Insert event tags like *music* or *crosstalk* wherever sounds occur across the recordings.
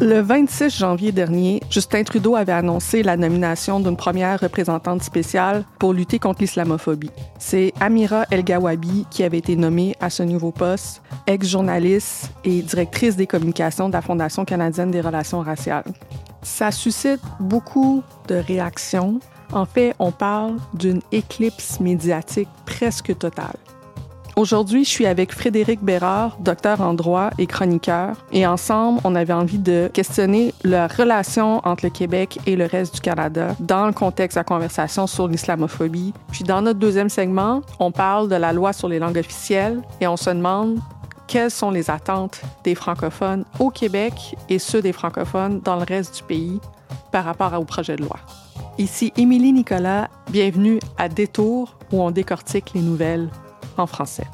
Le 26 janvier dernier, Justin Trudeau avait annoncé la nomination d'une première représentante spéciale pour lutter contre l'islamophobie. C'est Amira El-Gawabi qui avait été nommée à ce nouveau poste, ex-journaliste et directrice des communications de la Fondation canadienne des relations raciales. Ça suscite beaucoup de réactions. En fait, on parle d'une éclipse médiatique presque totale. Aujourd'hui, je suis avec Frédéric Bérard, docteur en droit et chroniqueur, et ensemble, on avait envie de questionner la relation entre le Québec et le reste du Canada dans le contexte de la conversation sur l'islamophobie. Puis dans notre deuxième segment, on parle de la loi sur les langues officielles et on se demande quelles sont les attentes des francophones au Québec et ceux des francophones dans le reste du pays par rapport au projet de loi. Ici Émilie Nicolas, bienvenue à Détour où on décortique les nouvelles en français.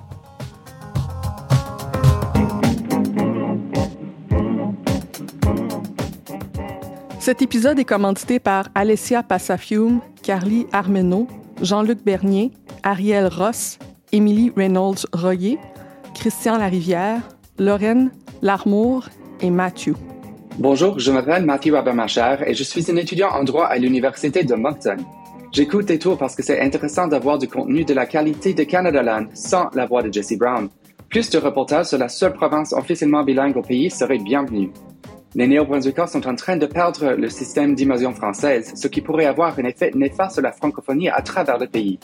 Cet épisode est commandité par Alessia Passafium, Carly Armenaud, Jean-Luc Bernier, Ariel Ross, Émilie Reynolds-Royer, Christian Larivière, Lorraine Larmour et Mathieu. Bonjour, je m'appelle Mathieu Abermacher et je suis un étudiant en droit à l'Université de Moncton. J'écoute des tours parce que c'est intéressant d'avoir du contenu de la qualité de Canada Land sans la voix de Jesse Brown. Plus de reportages sur la seule province officiellement bilingue au pays seraient bienvenus. Les néo-brunswickers sont en train de perdre le système d'immersion française, ce qui pourrait avoir un effet néfaste sur la francophonie à travers le pays.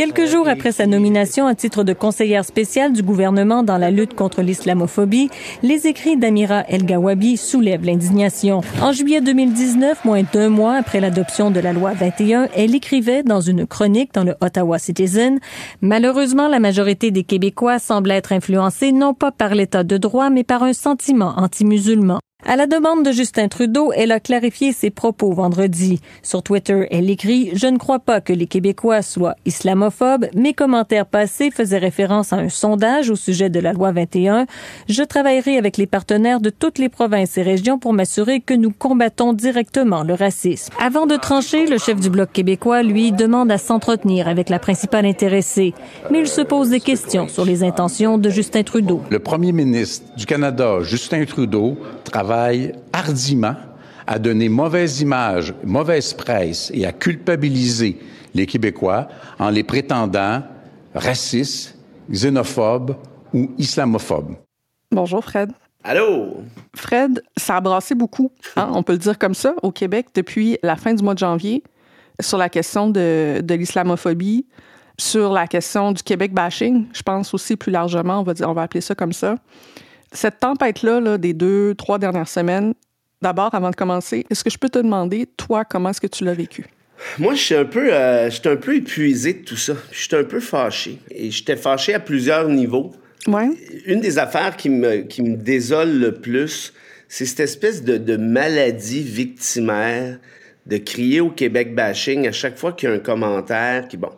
Quelques jours après sa nomination à titre de conseillère spéciale du gouvernement dans la lutte contre l'islamophobie, les écrits d'Amira El-Gawabi soulèvent l'indignation. En juillet 2019, moins d'un mois après l'adoption de la loi 21, elle écrivait dans une chronique dans le Ottawa Citizen Malheureusement, la majorité des Québécois semble être influencée non pas par l'état de droit, mais par un sentiment anti-musulman. À la demande de Justin Trudeau, elle a clarifié ses propos vendredi. Sur Twitter, elle écrit Je ne crois pas que les Québécois soient islamophobes. Mes commentaires passés faisaient référence à un sondage au sujet de la loi 21. Je travaillerai avec les partenaires de toutes les provinces et régions pour m'assurer que nous combattons directement le racisme. Avant de trancher, le chef du Bloc québécois, lui, demande à s'entretenir avec la principale intéressée. Mais il se pose des questions sur les intentions de Justin Trudeau. Le premier ministre du Canada, Justin Trudeau, travaille travaille hardiment à donner mauvaise image, mauvaise presse et à culpabiliser les Québécois en les prétendant racistes, xénophobes ou islamophobes. Bonjour Fred. Allô? Fred, ça a brassé beaucoup, hein, on peut le dire comme ça, au Québec depuis la fin du mois de janvier sur la question de, de l'islamophobie, sur la question du Québec bashing, je pense aussi plus largement, on va, dire, on va appeler ça comme ça. Cette tempête-là, des deux, trois dernières semaines, d'abord, avant de commencer, est-ce que je peux te demander, toi, comment est-ce que tu l'as vécu? Moi, je suis un peu, euh, un peu épuisé de tout ça. Je suis un peu fâché. Et j'étais fâché à plusieurs niveaux. Ouais. Une des affaires qui me, qui me désole le plus, c'est cette espèce de, de maladie victimaire de crier au Québec bashing à chaque fois qu'il y a un commentaire qui, bon,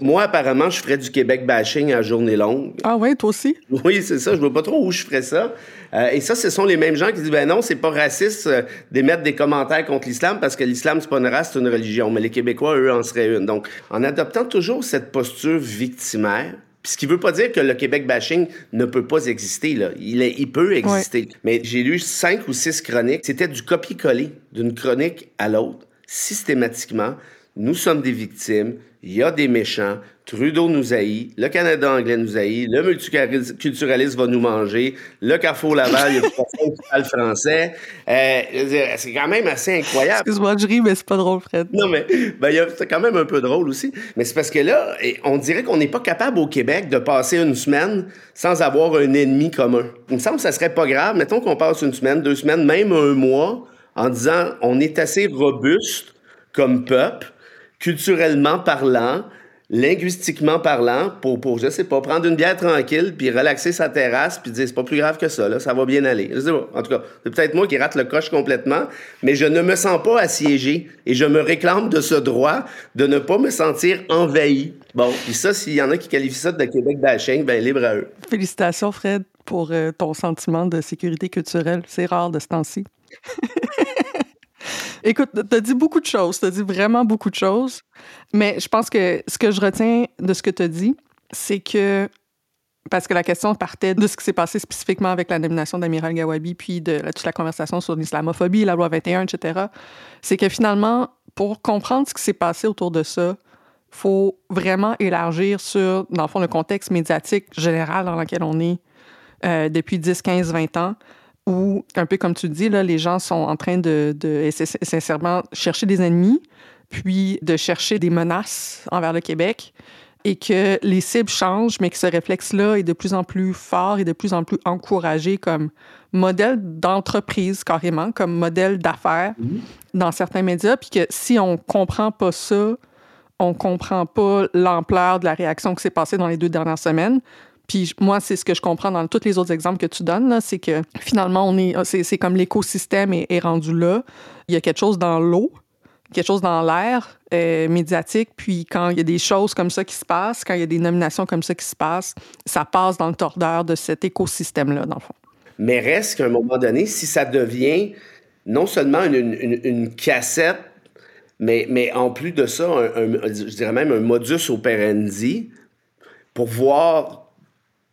moi, apparemment, je ferais du Québec bashing à journée longue. Ah ouais, toi aussi? Oui, c'est ça. Je vois pas trop où je ferais ça. Euh, et ça, ce sont les mêmes gens qui disent, ben non, c'est pas raciste euh, d'émettre des commentaires contre l'islam parce que l'islam, c'est pas une race, c'est une religion. Mais les Québécois, eux, en seraient une. Donc, en adoptant toujours cette posture victimaire, ce qui veut pas dire que le Québec bashing ne peut pas exister. Là. Il, est, il peut exister. Mais j'ai lu cinq ou six chroniques. C'était du copier-coller d'une chronique à l'autre, systématiquement. Nous sommes des victimes il y a des méchants, Trudeau nous haït, le Canada anglais nous haït, le multiculturalisme va nous manger, le Carrefour Laval, il y a *laughs* personne qui parle français. Euh, c'est quand même assez incroyable. Excuse-moi, je ris, mais c'est pas drôle, Fred. Non, mais ben, c'est quand même un peu drôle aussi. Mais c'est parce que là, on dirait qu'on n'est pas capable au Québec de passer une semaine sans avoir un ennemi commun. Il me semble que ça serait pas grave. Mettons qu'on passe une semaine, deux semaines, même un mois, en disant on est assez robuste comme peuple culturellement parlant, linguistiquement parlant, pour, je sais pas, prendre une bière tranquille, puis relaxer sa terrasse, puis dire, c'est pas plus grave que ça, là, ça va bien aller. Je sais pas. En tout cas, c'est peut-être moi qui rate le coche complètement, mais je ne me sens pas assiégé et je me réclame de ce droit de ne pas me sentir envahi. Bon, puis ça, s'il y en a qui qualifient ça de Québec bashing, ben libre à eux. Félicitations, Fred, pour euh, ton sentiment de sécurité culturelle. C'est rare de ce temps-ci. *laughs* Écoute, tu as dit beaucoup de choses, tu as dit vraiment beaucoup de choses, mais je pense que ce que je retiens de ce que tu as dit, c'est que, parce que la question partait de ce qui s'est passé spécifiquement avec la nomination d'Amiral Gawabi, puis de toute la conversation sur l'islamophobie, la loi 21, etc., c'est que finalement, pour comprendre ce qui s'est passé autour de ça, faut vraiment élargir sur, dans le fond, le contexte médiatique général dans lequel on est euh, depuis 10, 15, 20 ans, où, un peu comme tu dis, là, les gens sont en train de, de sincèrement chercher des ennemis, puis de chercher des menaces envers le Québec, et que les cibles changent, mais que ce réflexe-là est de plus en plus fort et de plus en plus encouragé comme modèle d'entreprise carrément, comme modèle d'affaires mm-hmm. dans certains médias, puis que si on comprend pas ça, on comprend pas l'ampleur de la réaction qui s'est passée dans les deux dernières semaines, puis moi, c'est ce que je comprends dans tous les autres exemples que tu donnes, c'est que finalement, on est, c'est, comme l'écosystème est, rendu là. Il y a quelque chose dans l'eau, quelque chose dans l'air euh, médiatique. Puis quand il y a des choses comme ça qui se passent, quand il y a des nominations comme ça qui se passent, ça passe dans le tordeur de cet écosystème-là, dans le fond. Mais reste qu'à un moment donné, si ça devient non seulement une, cassette, mais, mais en plus de ça, je dirais même un modus operandi pour voir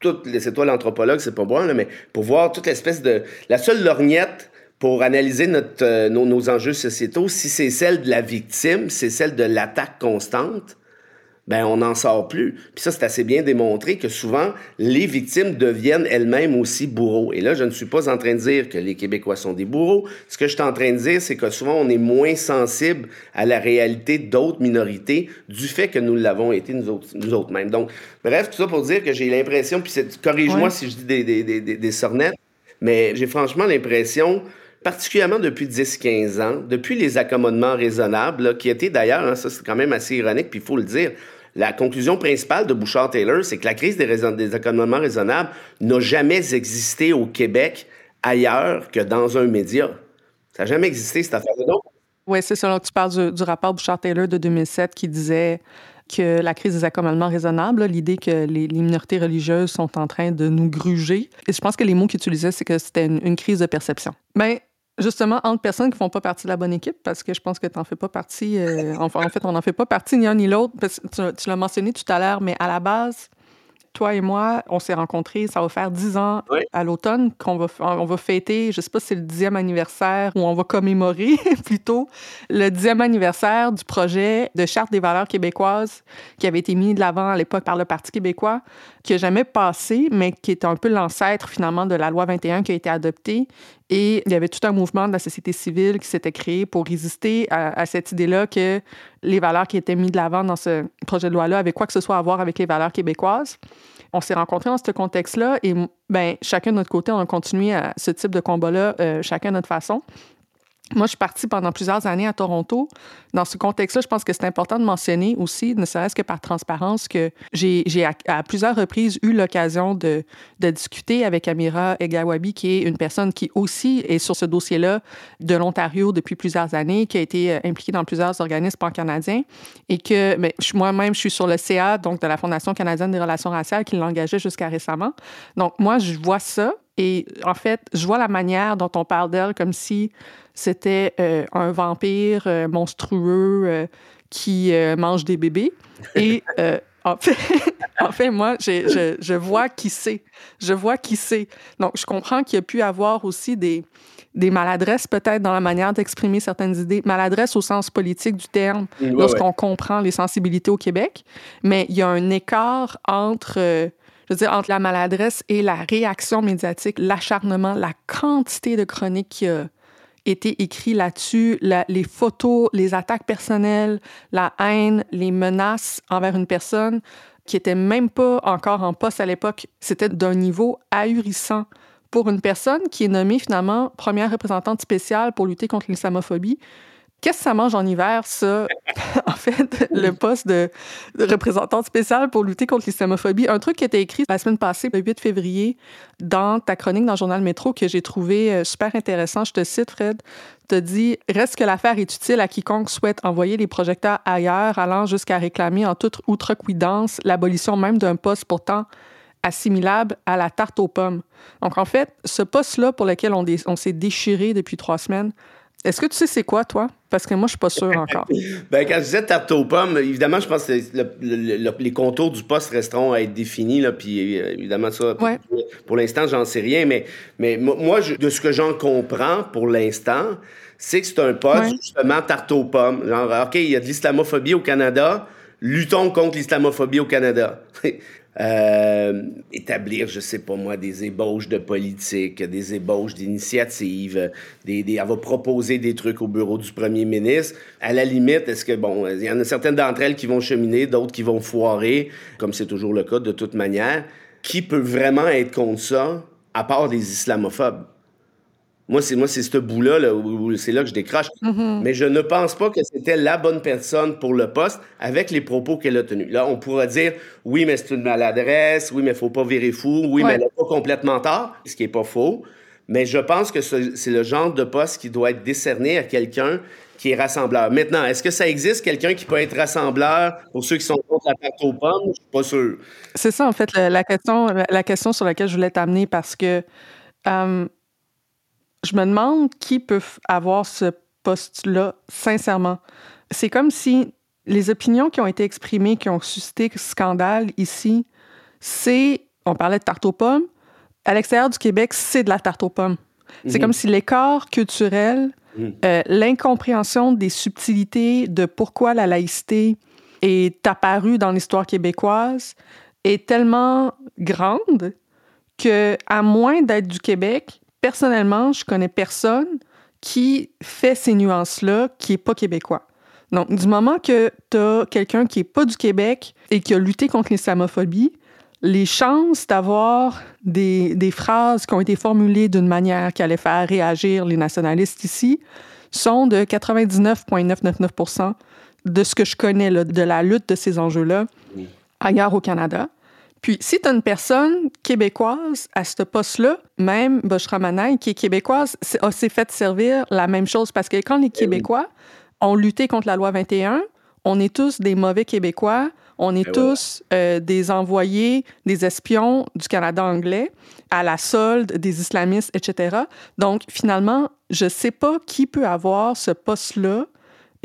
c'est toi l'anthropologue, c'est pas moi, mais pour voir toute l'espèce de. La seule lorgnette pour analyser notre, euh, nos, enjeux sociétaux, si c'est celle de la victime, c'est celle de l'attaque constante, ben on n'en sort plus. Puis ça, c'est assez bien démontré que souvent, les victimes deviennent elles-mêmes aussi bourreaux. Et là, je ne suis pas en train de dire que les Québécois sont des bourreaux. Ce que je suis en train de dire, c'est que souvent, on est moins sensible à la réalité d'autres minorités du fait que nous l'avons été nous autres, nous autres mêmes. Donc, bref, tout ça pour dire que j'ai l'impression, puis corrige-moi si je dis des, des, des, des sornettes, mais j'ai franchement l'impression particulièrement depuis 10-15 ans, depuis les accommodements raisonnables, qui étaient d'ailleurs, hein, ça c'est quand même assez ironique, puis il faut le dire, la conclusion principale de Bouchard-Taylor, c'est que la crise des, accommodements raisonnables n'a jamais existé au Québec ailleurs que dans un média. Ça n'a jamais existé, cette affaire-là. Oui, c'est ça. tu parles du, rapport Bouchard-Taylor de 2007 qui disait que la crise des accommodements raisonnables, l'idée que les, minorités religieuses sont en train de nous gruger. Et je pense que les mots qu'il utilisait, c'est que c'était une, crise de perception. Mais justement, entre personnes qui font pas partie de la bonne équipe, parce que je pense que tu n'en fais pas partie. Euh, en fait, on n'en fait pas partie ni un ni l'autre. Tu, tu l'as mentionné tout à l'heure, mais à la base, toi et moi, on s'est rencontrés, ça va faire dix ans à l'automne qu'on va, on va fêter, je sais pas si c'est le dixième anniversaire ou on va commémorer *laughs* plutôt le dixième anniversaire du projet de charte des valeurs québécoises qui avait été mis de l'avant à l'époque par le Parti québécois, qui n'a jamais passé, mais qui est un peu l'ancêtre finalement de la loi 21 qui a été adoptée. Et il y avait tout un mouvement de la société civile qui s'était créé pour résister à, cette idée-là que les valeurs qui étaient mises de l'avant dans ce projet de loi-là avaient quoi que ce soit à voir avec les valeurs québécoises on s'est rencontrés dans ce contexte-là et ben, chacun de notre côté, on a continué à ce type de combat-là, euh, chacun à notre façon. Moi, je suis partie pendant plusieurs années à Toronto. Dans ce contexte-là, je pense que c'est important de mentionner aussi, ne serait-ce que par transparence, que j'ai à, plusieurs reprises eu l'occasion de, de, discuter avec Amira Egawabi, qui est une personne qui aussi est sur ce dossier-là de l'Ontario depuis plusieurs années, qui a été euh, impliquée dans plusieurs organismes pan-canadiens et que moi-même, je suis sur le CA, donc de la Fondation canadienne des relations raciales, qui l'engageait jusqu'à récemment. Donc, moi, je vois ça et en fait, je vois la manière dont on parle d'elle comme si c'était euh, un vampire euh, monstrueux euh, qui mange des bébés. *laughs* Et en fait, *laughs* en fait, moi, je, je, vois qui c'est. Je vois qui c'est. Donc, je comprends qu'il y a pu avoir aussi des, des maladresses peut-être dans la manière d'exprimer certaines idées. Maladresses au sens politique du terme, lorsqu'on comprend les sensibilités au Québec. Mais il y a un écart entre je veux dire, entre la maladresse et la réaction médiatique, l'acharnement, la quantité de chroniques qui a été écrit là-dessus, les photos, les attaques personnelles, la haine, les menaces envers une personne qui était même pas encore en poste à l'époque, c'était d'un niveau ahurissant pour une personne qui est nommée finalement première représentante spéciale pour lutter contre l'islamophobie. Qu'est-ce que ça mange en hiver, ça? *laughs* en fait, le poste de, représentante spéciale pour lutter contre l'islamophobie. Un truc qui a été écrit la semaine passée, le 8 février, dans ta chronique dans le journal Métro, que j'ai trouvé euh, super intéressant. Je te cite, Fred. Tu dit Reste que l'affaire est utile à quiconque souhaite envoyer les projecteurs ailleurs, allant jusqu'à réclamer en toute outrecuidance l'abolition même d'un poste pourtant assimilable à la tarte aux pommes. Donc, en fait, ce poste-là pour lequel on, on s'est déchiré depuis trois semaines, est-ce que tu sais c'est quoi, toi? Parce que moi, je suis pas sûr encore. *laughs* ben, quand je disais tarte aux pommes, évidemment, je pense que les contours du poste resteront à être définis. Là, puis euh, évidemment, ça, pour, l'instant, j'en sais rien. Mais, mais moi, de ce que j'en comprends pour l'instant, c'est que c'est un poste justement tarte aux pommes. Genre, OK, il y a de l'islamophobie au Canada, luttons contre l'islamophobie au Canada. Euh, établir, je sais pas moi, des ébauches de politique, des ébauches d'initiatives, des, des, elle va proposer des trucs au bureau du premier ministre. À la limite, est-ce que, bon, il y en a certaines d'entre elles qui vont cheminer, d'autres qui vont foirer, comme c'est toujours le cas de toute manière. Qui peut vraiment être contre ça, à part des islamophobes? Moi, c'est moi, c'est ce bout-là, là, c'est là que je décroche. Mm-hmm. Mais je ne pense pas que c'était la bonne personne pour le poste avec les propos qu'elle a tenus. Là, on pourra dire oui, mais c'est une maladresse, oui, mais il faut pas virer fou, oui, mais elle n'a pas complètement tort, ce qui est pas faux. Mais je pense que c'est le genre de poste qui doit être décerné à quelqu'un qui est rassembleur. Maintenant, est-ce que ça existe quelqu'un qui peut être rassembleur pour ceux qui sont contre la pâte aux pommes? Je suis pas sûr. C'est ça, en fait, la, question, la question sur laquelle je voulais t'amener parce que euh, je me demande qui peut avoir ce poste-là, sincèrement. C'est comme si les opinions qui ont été exprimées, qui ont suscité scandale ici, c'est, on parlait de tarte aux pommes, à l'extérieur du Québec, c'est de la tarte aux pommes. C'est mhm. comme si l'écart culturel, mhm. euh, l'incompréhension des subtilités de pourquoi la laïcité est apparue dans l'histoire québécoise est tellement grande que, à moins d'être du Québec, personnellement, je connais personne qui fait ces nuances-là qui n'est pas québécois. Donc, du moment que tu as quelqu'un qui n'est pas du Québec et qui a lutté contre l'islamophobie, les chances d'avoir des, des, phrases qui ont été formulées d'une manière qui allait faire réagir les nationalistes ici sont de 99,999 de ce que je connais de la lutte de ces enjeux-là ailleurs au Canada. Puis, si tu as une personne québécoise à ce poste-là, même Boshra Manaï, qui est québécoise, s'est fait servir la même chose. Parce que quand les eh Québécois ont lutté contre la loi 21, on est tous des mauvais Québécois, on est eh tous euh, des envoyés, des espions du Canada anglais à la solde des islamistes, etc. Donc, finalement, je ne sais pas qui peut avoir ce poste-là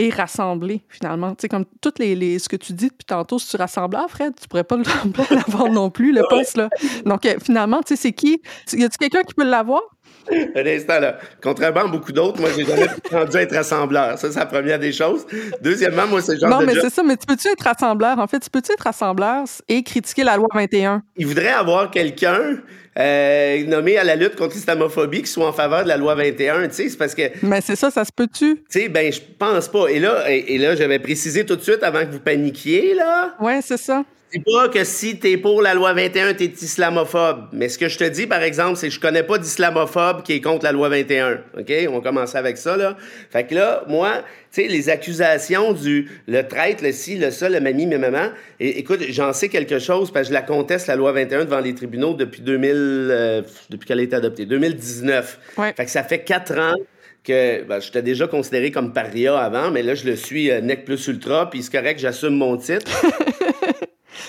et rassembler, finalement. Tu sais, comme toutes les, les, ce que tu dis depuis tantôt, si tu rassembles, ah, Fred, tu pourrais pas *laughs* l'avoir non plus, le poste, là. Donc, euh, finalement, tu sais, c'est qui? Y a-tu quelqu'un qui peut l'avoir? *laughs* Un instant, là. Contrairement à beaucoup d'autres, moi, j'ai jamais *laughs* rendu être rassembleur. Ça, c'est la première des choses. Deuxièmement, moi, c'est genre Non, mais c'est ça. Mais tu peux-tu être rassembleur? En fait, tu peux-tu être rassembleur et critiquer la loi 21? Il voudrait avoir quelqu'un euh, nommé à la lutte contre l'islamophobie qui soit en faveur de la loi 21, tu sais, c'est parce que... Mais c'est ça, ça se peut-tu? Tu sais, ben, je pense pas. Et là, et, là j'avais précisé tout de suite avant que vous paniquiez, là. Ouais, c'est ça. C'est pas que si t'es pour la loi 21, t'es islamophobe. Mais ce que je te dis, par exemple, c'est que je connais pas d'islamophobe qui est contre la loi 21. OK? On va commencer avec ça, là. Fait que là, moi, tu sais, les accusations du le traître, le ci, le ça, le mamie, mes mamans, et, écoute, j'en sais quelque chose parce que je la conteste, la loi 21, devant les tribunaux depuis 2000, euh, depuis qu'elle a été adoptée, 2019. Ouais. Fait que ça fait quatre ans que ben, j'étais déjà considéré comme paria avant, mais là, je le suis euh, nec plus ultra, puis c'est correct, j'assume mon titre. *laughs*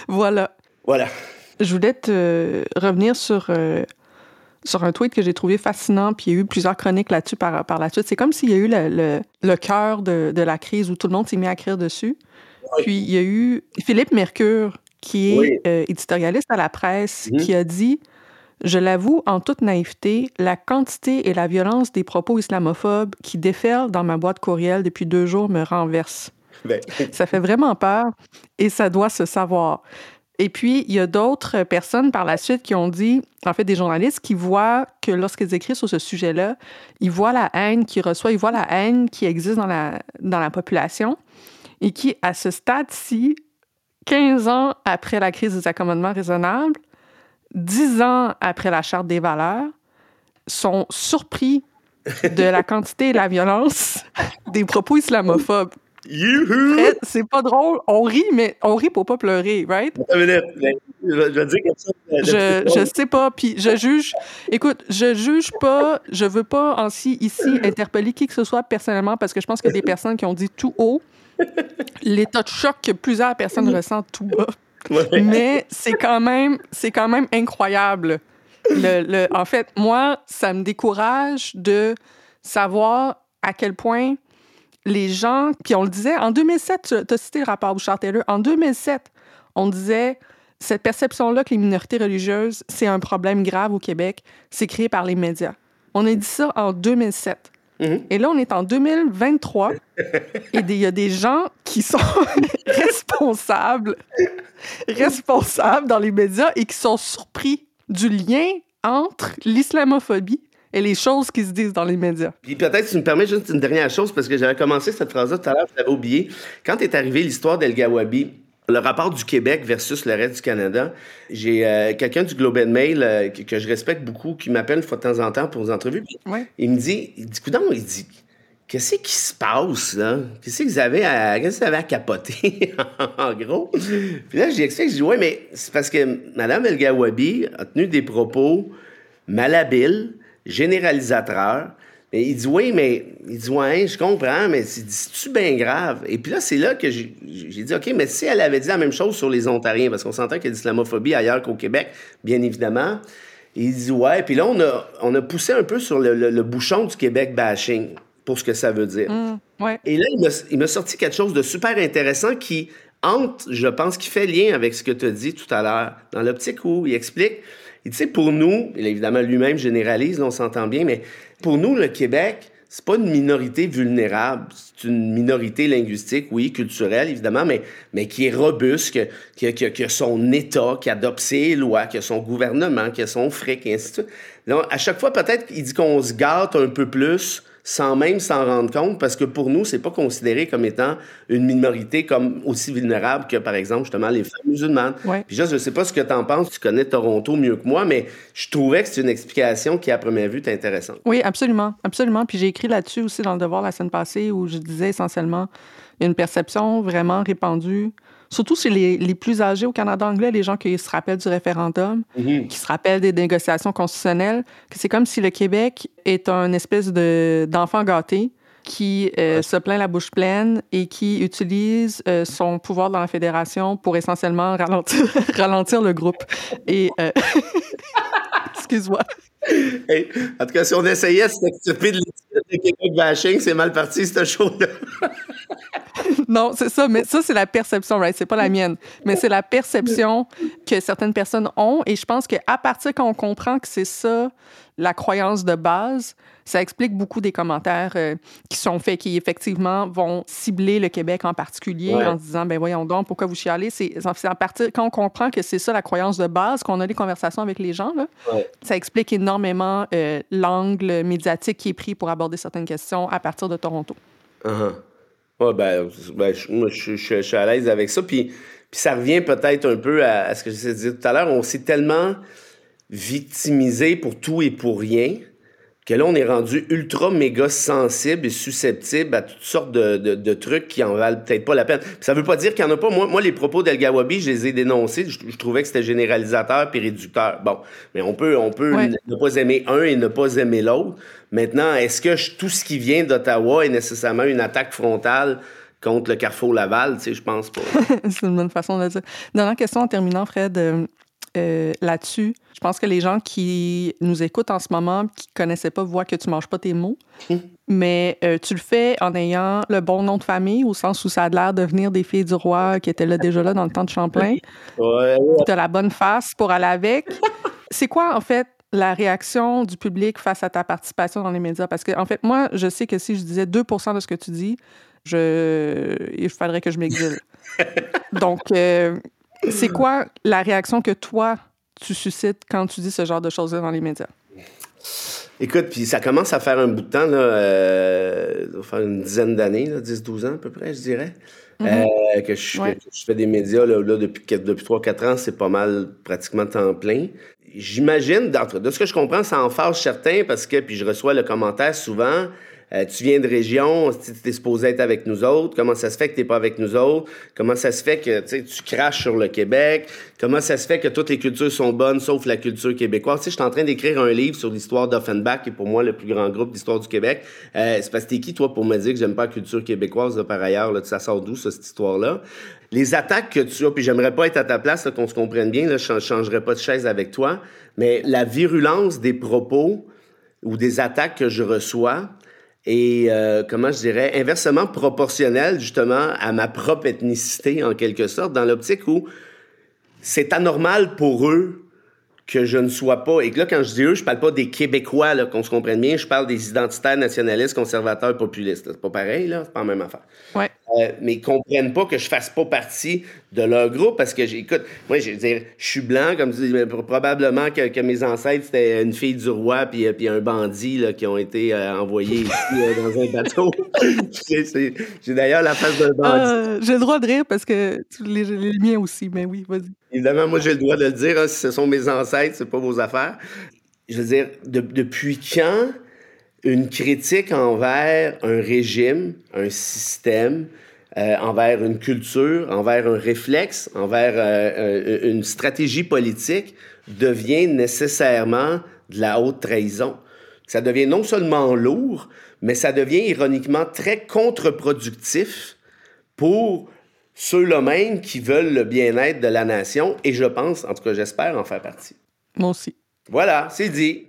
Voilà. Voilà. Je voulais te revenir sur, euh, sur un tweet que j'ai trouvé fascinant, puis il y a eu plusieurs chroniques là-dessus par, par la suite. C'est comme s'il y a eu le, le, cœur de, de, la crise où tout le monde s'est mis à écrire dessus. Puis il y a eu Philippe Mercure, qui est euh, éditorialiste à la presse, mhm. qui a dit je l'avoue en toute naïveté, la quantité et la violence des propos islamophobes qui déferlent dans ma boîte courriel depuis deux jours me renversent. *laughs* Ça fait vraiment peur et ça doit se savoir. Et puis, il y a d'autres personnes par la suite qui ont dit, en fait, des journalistes qui voient que lorsqu'ils écrivent sur ce sujet-là, ils voient la haine qu'ils reçoivent, ils voient la haine qui existe dans la, dans la population et qui, à ce stade-ci, 15 ans après la crise des accommodements raisonnables, 10 ans après la Charte des valeurs, sont surpris de la quantité et la violence des propos islamophobes c'est pas drôle. On rit, mais on rit pour pas pleurer, right? Je, dire je, je sais pas, puis je juge. Écoute, je juge pas. Je veux pas ainsi ici interpeller qui que ce soit personnellement parce que je pense a des personnes qui ont dit tout haut l'état de choc que plusieurs personnes ressentent tout bas. Mais c'est quand même, c'est quand même incroyable. Le, le, en fait, moi, ça me décourage de savoir à quel point les gens, puis on le disait, en 2007, tu as cité le rapport Bouchard-Taylor, en 2007, on disait cette perception-là que les minorités religieuses, c'est un problème grave au Québec, c'est créé par les médias. On a dit ça en 2007. Mm-hmm. Et là, on est en 2023 *laughs* et il y a des gens qui sont *laughs* responsables, responsables dans les médias et qui sont surpris du lien entre l'islamophobie et les choses qui se disent dans les médias. Puis peut-être, tu me permets juste une dernière chose, parce que j'avais commencé cette phrase-là tout à l'heure, je l'avais oublié. Quand est arrivée l'histoire d'El Gawabi, le rapport du Québec versus le reste du Canada, j'ai euh, quelqu'un du Globe and Mail euh, que, je respecte beaucoup, qui m'appelle une fois de temps en temps pour des entrevues. Il me dit, il dit, coudonc, il dit, qu'est-ce qui se passe, là? Qu'est-ce que vous avez à, qu'est-ce que vous avez à capoter, *laughs* en gros? Puis là, j'ai expliqué, je dis, ouais, mais c'est parce que Mme El Gawabi a tenu des propos malhabiles, généralisateur. Et il dit oui, mais il dit ouais, je comprends, mais c'est-tu bien grave? Et puis là, c'est là que j'ai dit OK, mais si elle avait dit la même chose sur les Ontariens, parce qu'on s'entend qu'il y a de l'islamophobie ailleurs qu'au Québec, bien évidemment. Il dit ouais, puis là, on a, on a poussé un peu sur le, bouchon du Québec bashing pour ce que ça veut dire. Mmh, ouais. Et là, il m'a sorti quelque chose de super intéressant qui entre, je pense, qui fait lien avec ce que tu as dit tout à l'heure, dans l'optique où il explique et tu sais, pour nous, évidemment, lui-même généralise, on s'entend bien, mais pour nous, le Québec, c'est pas une minorité vulnérable, une minorité linguistique, oui, culturelle, évidemment, mais, mais qui est robuste, qui, a, qui, son État, qui adopte ses lois, qui a son gouvernement, qui a son fric, et ainsi de suite. Donc, à chaque fois, peut-être, il dit qu'on se gâte un peu plus sans même s'en rendre compte, parce que pour nous, c'est pas considéré comme étant une minorité comme aussi vulnérable que, par exemple, justement, les femmes musulmanes. Puis juste, je sais pas ce que tu en penses, tu connais Toronto mieux que moi, mais je trouvais que c'est une explication qui, à première vue, est intéressante. Oui, absolument, absolument. Puis j'ai écrit là-dessus aussi dans le Devoir la semaine passée, où je disais essentiellement une perception vraiment répandue surtout chez les, les, plus âgés au Canada anglais, les gens qui se rappellent du référendum, mm-hmm. qui se rappellent des négociations constitutionnelles, que c'est comme si le Québec est un espèce d'enfant gâté qui euh, se plaint la bouche pleine et qui utilise euh, son pouvoir dans la fédération pour essentiellement ralentir, *laughs* ralentir le groupe. Et euh, *laughs* excuse-moi. en tout cas, si on essayait de s'occuper de Québec bashing, c'est mal parti, cette chose-là. *laughs* non, c'est ça, mais ça, c'est la perception, right? C'est pas la mienne. Mais c'est la perception que certaines personnes ont. Et je pense qu'à partir qu'on comprend que c'est ça, la croyance de base, ça explique beaucoup des commentaires euh, qui sont faits, qui effectivement vont cibler le Québec en particulier en se disant, ben voyons donc, pourquoi vous chialez? C'est à partir, quand on comprend que c'est ça la croyance de base, qu'on a des conversations avec les gens, là, ça explique énormément euh, l'angle médiatique qui est pris pour aborder certaines questions à partir de Toronto. Uh ben, ben, je, je, suis à l'aise avec ça. Puis, puis ça revient peut-être un peu à, à ce que j'ai dit tout à l'heure. On s'est tellement victimisé pour tout et pour rien que là, on est rendu ultra méga sensible et susceptible à toutes sortes de, de, trucs qui en valent peut-être pas la peine. ça veut pas dire qu'il y en a pas. Moi, moi les propos d'El Gawabi, je les ai dénoncés. Je, trouvais que c'était généralisateur puis réducteur. Bon, mais on peut, on peut ne pas aimer un et ne pas aimer l'autre. Maintenant, est-ce que tout ce qui vient d'Ottawa est nécessairement une attaque frontale contre le Carrefour Laval? Tu sais, je pense pas. *laughs* C'est une bonne façon de le dire. Dernière question en terminant, Fred. Euh, là-dessus. Je pense que les gens qui nous écoutent en ce moment, qui ne connaissaient pas, voient que tu ne manges pas tes mots. Hum. Mais euh, tu le fais en ayant le bon nom de famille, au sens où ça a l'air de venir des filles du roi qui étaient là déjà là dans le temps de Champlain. *laughs* Ouais. Tu as la bonne face pour aller avec. *laughs* C'est quoi, en fait, la réaction du public face à ta participation dans les médias? Parce que, en fait, moi, je sais que si je disais 2% de ce que tu dis, je... il faudrait que je m'exile. *laughs* Donc, euh, c'est quoi la réaction que toi, tu suscites quand tu dis ce genre de choses dans les médias? Écoute, puis ça commence à faire un bout de temps, là, euh, ça va faire une dizaine d'années, 10-12 ans à peu près, je dirais, mm-hmm. euh, que, je, fais des médias là, depuis, depuis 3-4 ans, c'est pas mal pratiquement temps plein. J'imagine, de ce que je comprends, ça en fâche certains parce que, puis je reçois le commentaire souvent, euh, tu viens de région, tu es supposé être avec nous autres. Comment ça se fait que tu pas avec nous autres? Comment ça se fait que tu craches sur le Québec? Comment ça se fait que toutes les cultures sont bonnes sauf la culture québécoise? Je suis en train d'écrire un livre sur l'histoire d'Offenbach, qui est pour moi le plus grand groupe d'histoire du Québec. Euh, c'est parce que t'es qui, toi, pour me dire que j'aime pas la culture québécoise, par ailleurs? Là, ça sort d'où, cette histoire-là? Les attaques que tu as, puis j'aimerais pas être à ta place, qu'on se comprenne bien, là, je changerais pas de chaise avec toi, mais la virulence des propos ou des attaques que je reçois, et euh, comment je dirais inversement proportionnel justement à ma propre ethnicité en quelque sorte dans l'optique où c'est anormal pour eux que je ne sois pas. Et que là, quand je dis eux, je parle pas des Québécois, là, qu'on se comprenne bien, je parle des identitaires nationalistes, conservateurs, populistes. C'est pas pareil, là, c'est pas la même affaire. Ouais. Euh, mais ils comprennent pas que je fasse pas partie de leur groupe parce que, écoute, moi, je veux dire, je suis blanc, comme tu dis, probablement que, que, mes ancêtres, c'était une fille du roi puis, euh, puis un bandit là, qui ont été euh, envoyés ici dans un bateau. *laughs* J'ai d'ailleurs la face d'un bandit. j'ai le droit de rire parce que les, les miens aussi, mais oui, vas-y. Évidemment, moi, j'ai le droit de le dire. Hein, si ce sont mes ancêtres, c'est pas vos affaires. Je veux dire, depuis quand une critique envers un régime, un système, euh, envers une culture, envers un réflexe, envers euh, euh, une stratégie politique devient nécessairement de la haute trahison? Ça devient non seulement lourd, mais ça devient ironiquement très contre-productif pour ceux-là même qui veulent le bien-être de la nation, et je pense, en tout cas j'espère en faire partie. Moi aussi. Voilà, c'est dit.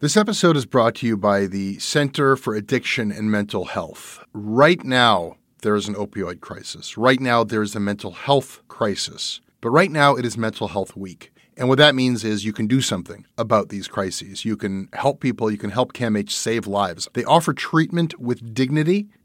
This episode is brought to you by the Center for Addiction and Mental Health. Right now, there is an opioid crisis. Right now, there is a mental health crisis. But right now, it is Mental Health Week. And what that means is you can do something about these crises. You can help people, you can help CAMH save lives. They offer treatment with dignity,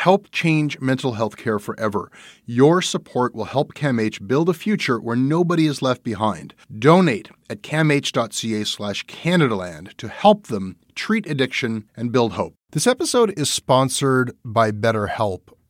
Help change mental health care forever. Your support will help CAMH build a future where nobody is left behind. Donate at camh.ca slash Canadaland to help them treat addiction and build hope. This episode is sponsored by BetterHelp.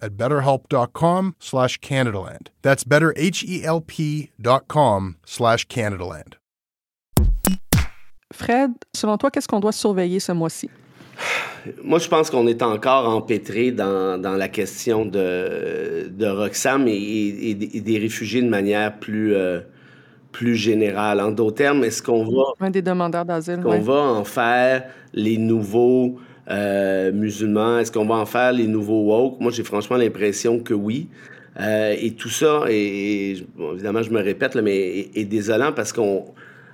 at betterhelp.com slash Canadaland. That's betterhelp.com slash Canadaland. Fred, selon toi, qu'est-ce qu'on doit surveiller ce mois-ci? Moi, je pense qu'on est encore empêtré dans, dans la question de, de Roxham et, et, et, des réfugiés de manière plus, euh, plus générale. En d'autres termes, est-ce qu'on va... Un des demandeurs d'asile, Est-ce qu'on ouais. va en faire les nouveaux euh, musulmans? Est-ce qu'on va en faire les nouveaux woke? Moi, j'ai franchement l'impression que oui. Euh, et tout ça, et, évidemment, je me répète, là, mais est, est désolant parce qu'on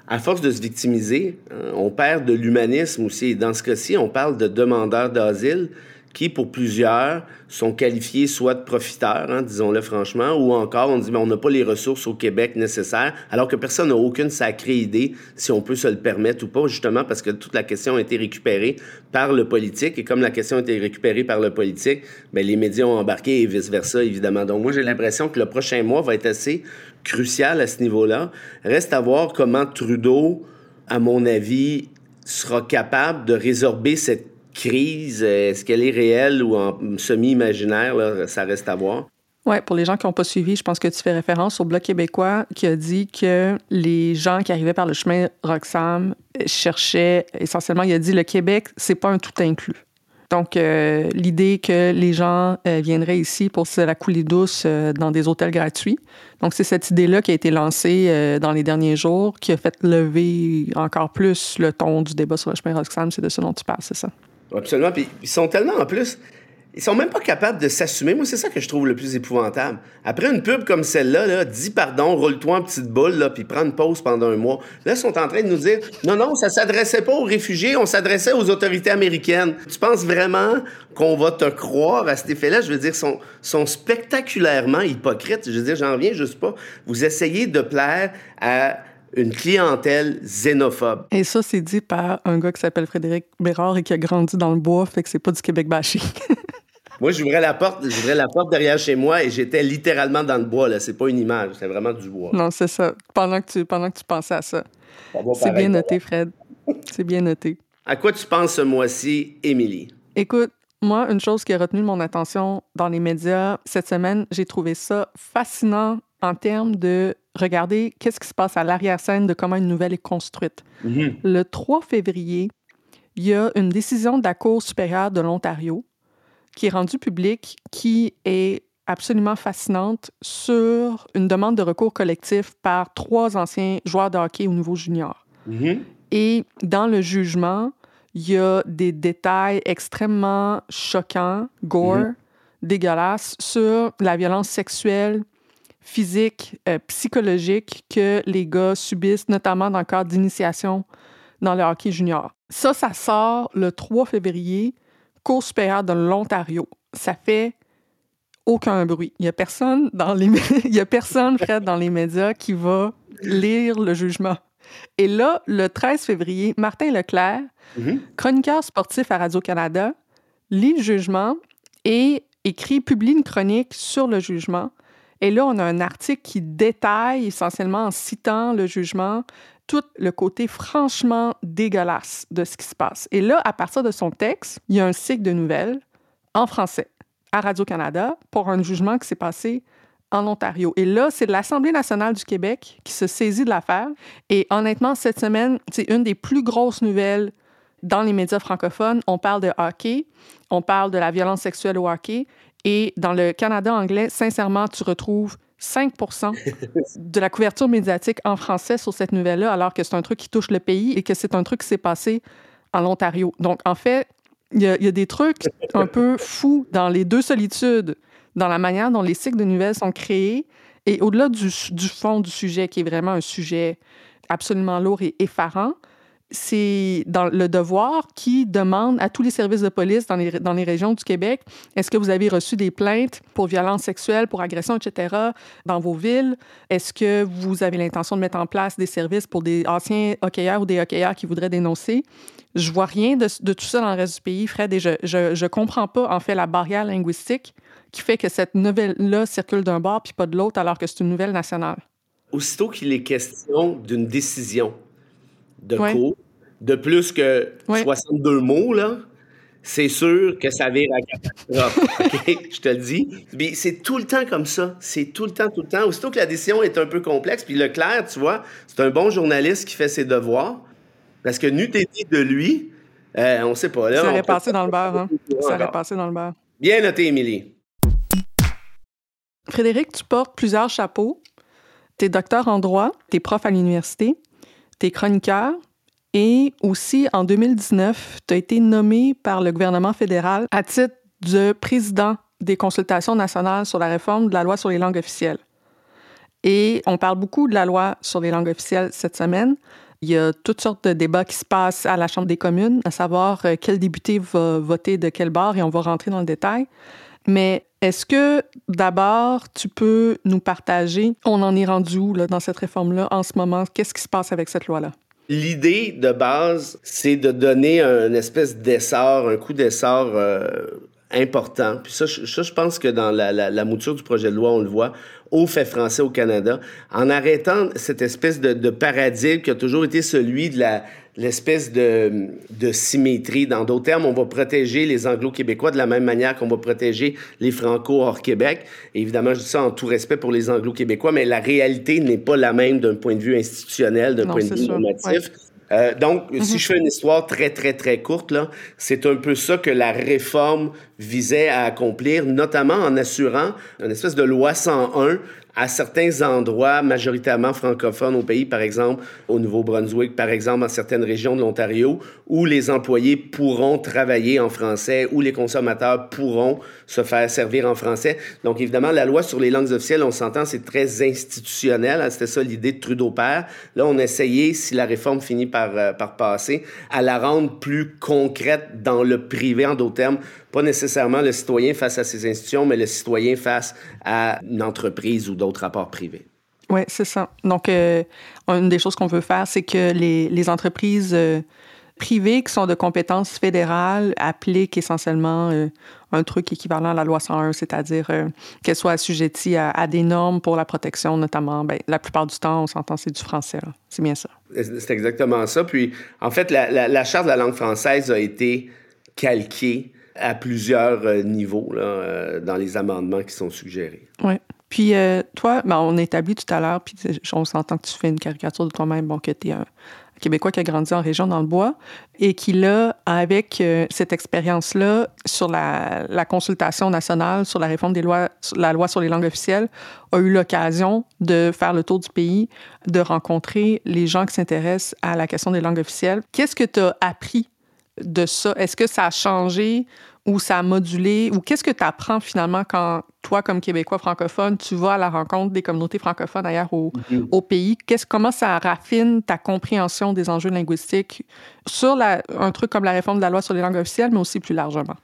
à force de se victimiser, hein, on perd de l'humanisme aussi. Et dans ce cas-ci, on parle de demandeurs d'asile qui, pour plusieurs, sont qualifiés soit de profiteurs, hein, disons-le franchement, ou encore on dit mais on n'a pas les ressources au Québec nécessaires, alors que personne n'a aucune sacrée idée si on peut se le permettre ou pas, justement parce que toute la question a été récupérée par le politique, et comme la question a été récupérée par le politique, bien, les médias ont embarqué et vice-versa, évidemment. Donc moi, j'ai l'impression que le prochain mois va être assez crucial à ce niveau-là. Reste à voir comment Trudeau, à mon avis, sera capable de résorber cette crise. Est-ce qu'elle est réelle ou en semi-imaginaire? Ça reste à voir. Oui, pour les gens qui n'ont pas suivi, je pense que tu fais référence au Bloc québécois qui a dit que les gens qui arrivaient par le chemin Roxham cherchaient essentiellement, il a dit le Québec, c'est pas un tout inclus. Donc, euh, l'idée que les gens euh, viendraient ici pour se la couler douce euh, dans des hôtels gratuits. Donc, c'est cette idée-là qui a été lancée euh, dans les derniers jours, qui a fait lever encore plus le ton du débat sur le chemin Roxham. C'est de ça dont tu parles, c'est ça? Absolument. Puis ils sont tellement en plus. Ils sont même pas capables de s'assumer. Moi, c'est ça que je trouve le plus épouvantable. Après une pub comme celle-là, là, dis pardon, roule-toi en petite boule, là, puis prends une pause pendant un mois. Là, ils sont en train de nous dire non, non, ça s'adressait pas aux réfugiés, on s'adressait aux autorités américaines. Tu penses vraiment qu'on va te croire à cet effet-là? Je veux dire, sont, sont spectaculairement hypocrites. Je veux dire, j'en reviens juste pas. Vous essayez de plaire à une clientèle xénophobe. Et ça, c'est dit par un gars qui s'appelle Frédéric Bérard et qui a grandi dans le bois, fait que c'est pas du Québec bashing. *laughs* Moi, j'ouvrais la porte, j'ouvrais la porte derrière chez moi et j'étais littéralement dans le bois. Là, c'est pas une image, c'est vraiment du bois. non, c'est ça. Pendant que tu, pendant que tu pensais à ça. C'est bien noté, Fred. C'est bien noté. À quoi tu penses ce mois-ci, Émilie? Écoute, moi, une chose qui a retenu mon attention dans les médias cette semaine, j'ai trouvé ça fascinant en termes de regarder qu'est-ce qui se passe à l'arrière-scène de comment une nouvelle est construite. Mm-hmm. Le 3 février, il y a une décision de la Cour supérieure de l'Ontario qui est rendue publique, qui est absolument fascinante sur une demande de recours collectif par trois anciens joueurs de hockey au niveau junior. Mm-hmm. Et dans le jugement, il y a des détails extrêmement choquants, gore, Mhm. dégueulasses, sur la violence sexuelle, physique, euh, psychologique que les gars subissent, notamment dans le cadre d'initiation dans le hockey junior. Ça, ça sort le 3 février, Cour supérieure de l'Ontario. Ça fait aucun bruit. Il y a personne dans les *laughs* il y a personne Fred dans les médias qui va lire le jugement. Et là, le 13 février, Martin Leclerc, Mhm. chroniqueur sportif à Radio-Canada, lit le jugement et écrit, publie une chronique sur le jugement. Et là, on a un article qui détaille essentiellement en citant le jugement tout le côté franchement dégueulasse de ce qui se passe. Et là, à partir de son texte, il y a un cycle de nouvelles en français à Radio-Canada pour un jugement qui s'est passé en Ontario. Et là, c'est l'Assemblée nationale du Québec qui se saisit de l'affaire. Et honnêtement, cette semaine, c'est une des plus grosses nouvelles dans les médias francophones. On parle de hockey, on parle de la violence sexuelle au hockey. Et dans le Canada anglais, sincèrement, tu retrouves 5% de la couverture médiatique en français sur cette nouvelle-là, alors que c'est un truc qui touche le pays et que c'est un truc qui s'est passé en Ontario. Donc, en fait, il y, a des trucs un peu fous dans les deux solitudes, dans la manière dont les cycles de nouvelles sont créés et au-delà du, du fond du sujet, qui est vraiment un sujet absolument lourd et effarant, c'est dans le devoir qui demande à tous les services de police dans les, dans les régions du Québec, est-ce que vous avez reçu des plaintes pour violences sexuelles, pour agressions, etc., dans vos villes? Est-ce que vous avez l'intention de mettre en place des services pour des anciens hockeyeurs ou des hockeyeurs qui voudraient dénoncer? Je vois rien de, de tout ça dans le reste du pays, Fred, et je je, je comprends pas, en fait, la barrière linguistique qui fait que cette nouvelle-là circule d'un bord puis pas de l'autre, alors que c'est une nouvelle nationale. Aussitôt qu'il est question d'une décision de cours, de plus que 62 mots, là, c'est sûr que ça vire à catastrophe. OK? *laughs* Je te le dis. C'est tout le temps comme ça. C'est tout le temps, tout le temps. Aussitôt que la décision est un peu complexe, puis Leclerc, tu vois, c'est un bon journaliste qui fait ses devoirs. Parce que n'eût été de lui, euh, on sait pas. Là, ça aurait passé dans le beurre. Hein? Ça aurait passé dans le beurre. Bien noté, Émilie. Frédéric, tu portes plusieurs chapeaux. Tu es docteur en droit, tu es prof à l'université, tu es chroniqueur, et aussi, en 2019, tu as été nommé par le gouvernement fédéral à titre de président des consultations nationales sur la réforme de la loi sur les langues officielles. Et on parle beaucoup de la loi sur les langues officielles cette semaine. Il y a toutes sortes de débats qui se passent à la Chambre des communes, à savoir euh, quel député va voter de quel bord, et on va rentrer dans le détail. Mais est-ce que d'abord, tu peux nous partager, on en est rendu où dans cette réforme-là en ce moment? Qu'est-ce qui se passe avec cette loi-là? L'idée de base, c'est de donner un espèce d'essor, un coup d'essor euh, important. Puis ça, je, je pense que dans la, la, la, mouture du projet de loi, on le voit, au fait français au Canada, en arrêtant cette espèce de, de paradigme qui a toujours été celui de la, l'espèce de, de, symétrie. Dans d'autres termes, on va protéger les anglo-québécois de la même manière qu'on va protéger les franco hors Québec. évidemment, je dis ça en tout respect pour les anglo-québécois, mais la réalité n'est pas la même d'un point de vue institutionnel, d'un point de vue normatif. Euh, donc, mm-hmm. si je fais une histoire très, très, très courte, là, c'est un peu ça que la réforme visait à accomplir, notamment en assurant une espèce de loi 101 à certains endroits majoritairement francophones au pays, par exemple au Nouveau-Brunswick, par exemple dans certaines régions de l'Ontario, où les employés pourront travailler en français, où les consommateurs pourront se faire servir en français. Donc évidemment, la loi sur les langues officielles, on s'entend, c'est très institutionnel. Hein, c'était ça l'idée de Trudeau-Père. Là, on a essayé, si la réforme finit par, euh, par passer, à la rendre plus concrète dans le privé, en d'autres termes, pas nécessairement le citoyen face à ses institutions, mais le citoyen face à une entreprise ou d'autres rapports privés. Oui, c'est ça. Donc, euh, une des choses qu'on veut faire, c'est que les, les entreprises euh, privées qui sont de compétences fédérales appliquent essentiellement euh, un truc équivalent à la loi 101, c'est-à-dire qu'elles soient assujetties à, à, des normes pour la protection, notamment. Ben, la plupart du temps, on s'entend, c'est du français. C'est bien ça. C'est exactement ça. Puis, en fait, la, la, la Charte de la langue française a été calquée à plusieurs euh, niveaux là, euh, dans les amendements qui sont suggérés. Oui. Puis euh, toi, ben, on établit tout à l'heure, puis on s'entend que tu fais une caricature de toi-même, bon, que tu es un Québécois qui a grandi en région dans le bois et qui, là, avec cette expérience-là sur la, consultation nationale sur la réforme des lois, la loi sur les langues officielles, a eu l'occasion de faire le tour du pays, de rencontrer les gens qui s'intéressent à la question des langues officielles. Qu'est-ce que tu as appris de ça? Est-ce que ça a changé ou ça a modulé? Ou qu'est-ce que tu apprends finalement quand toi, comme Québécois francophone, tu vas à la rencontre des communautés francophones ailleurs au, mm-hmm. au pays? Qu'est-ce, comment ça raffine ta compréhension des enjeux linguistiques sur la, un truc comme la réforme de la loi sur les langues officielles, mais aussi plus largement?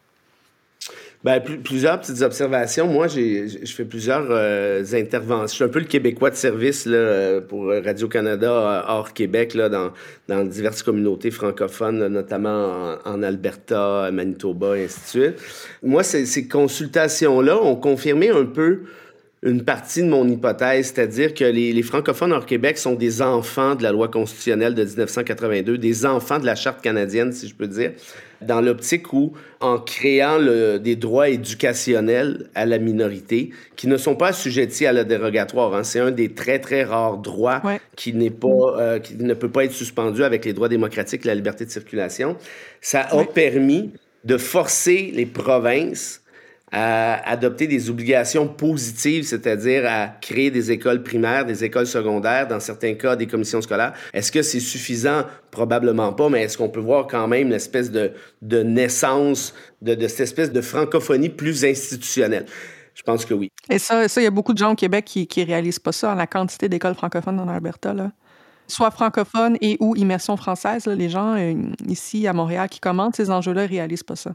Ben, plusieurs petites observations. Moi, je fais plusieurs euh, interventions. Je suis un peu le Québécois de service là, euh, pour Radio-Canada euh, hors Québec, là, dans, dans diverses communautés francophones, notamment en, en, Alberta, Manitoba, et ainsi de suite. Moi, ces, ces consultations-là ont confirmé un peu une partie de mon hypothèse, c'est-à-dire que les, les, francophones hors Québec sont des enfants de la loi constitutionnelle de 1982, des enfants de la charte canadienne, si je peux dire, dans l'optique où, en créant le, des droits éducationnels à la minorité, qui ne sont pas assujettis à la dérogatoire, hein, c'est un des très, très rares droits qui n'est pas, euh, qui ne peut pas être suspendu avec les droits démocratiques et la liberté de circulation, ça a permis de forcer les provinces à adopter des obligations positives, c'est-à-dire à créer des écoles primaires, des écoles secondaires, dans certains cas des commissions scolaires. Est-ce que c'est suffisant? Probablement pas, mais est-ce qu'on peut voir quand même l'espèce de, de naissance de, cette espèce de francophonie plus institutionnelle? Je pense que oui. Et ça, il y a beaucoup de gens au Québec qui ne réalisent pas ça, la quantité d'écoles francophones en Alberta. Là soit francophone et ou immersion française. les gens euh, ici à Montréal qui commentent ces enjeux-là ne réalisent pas ça.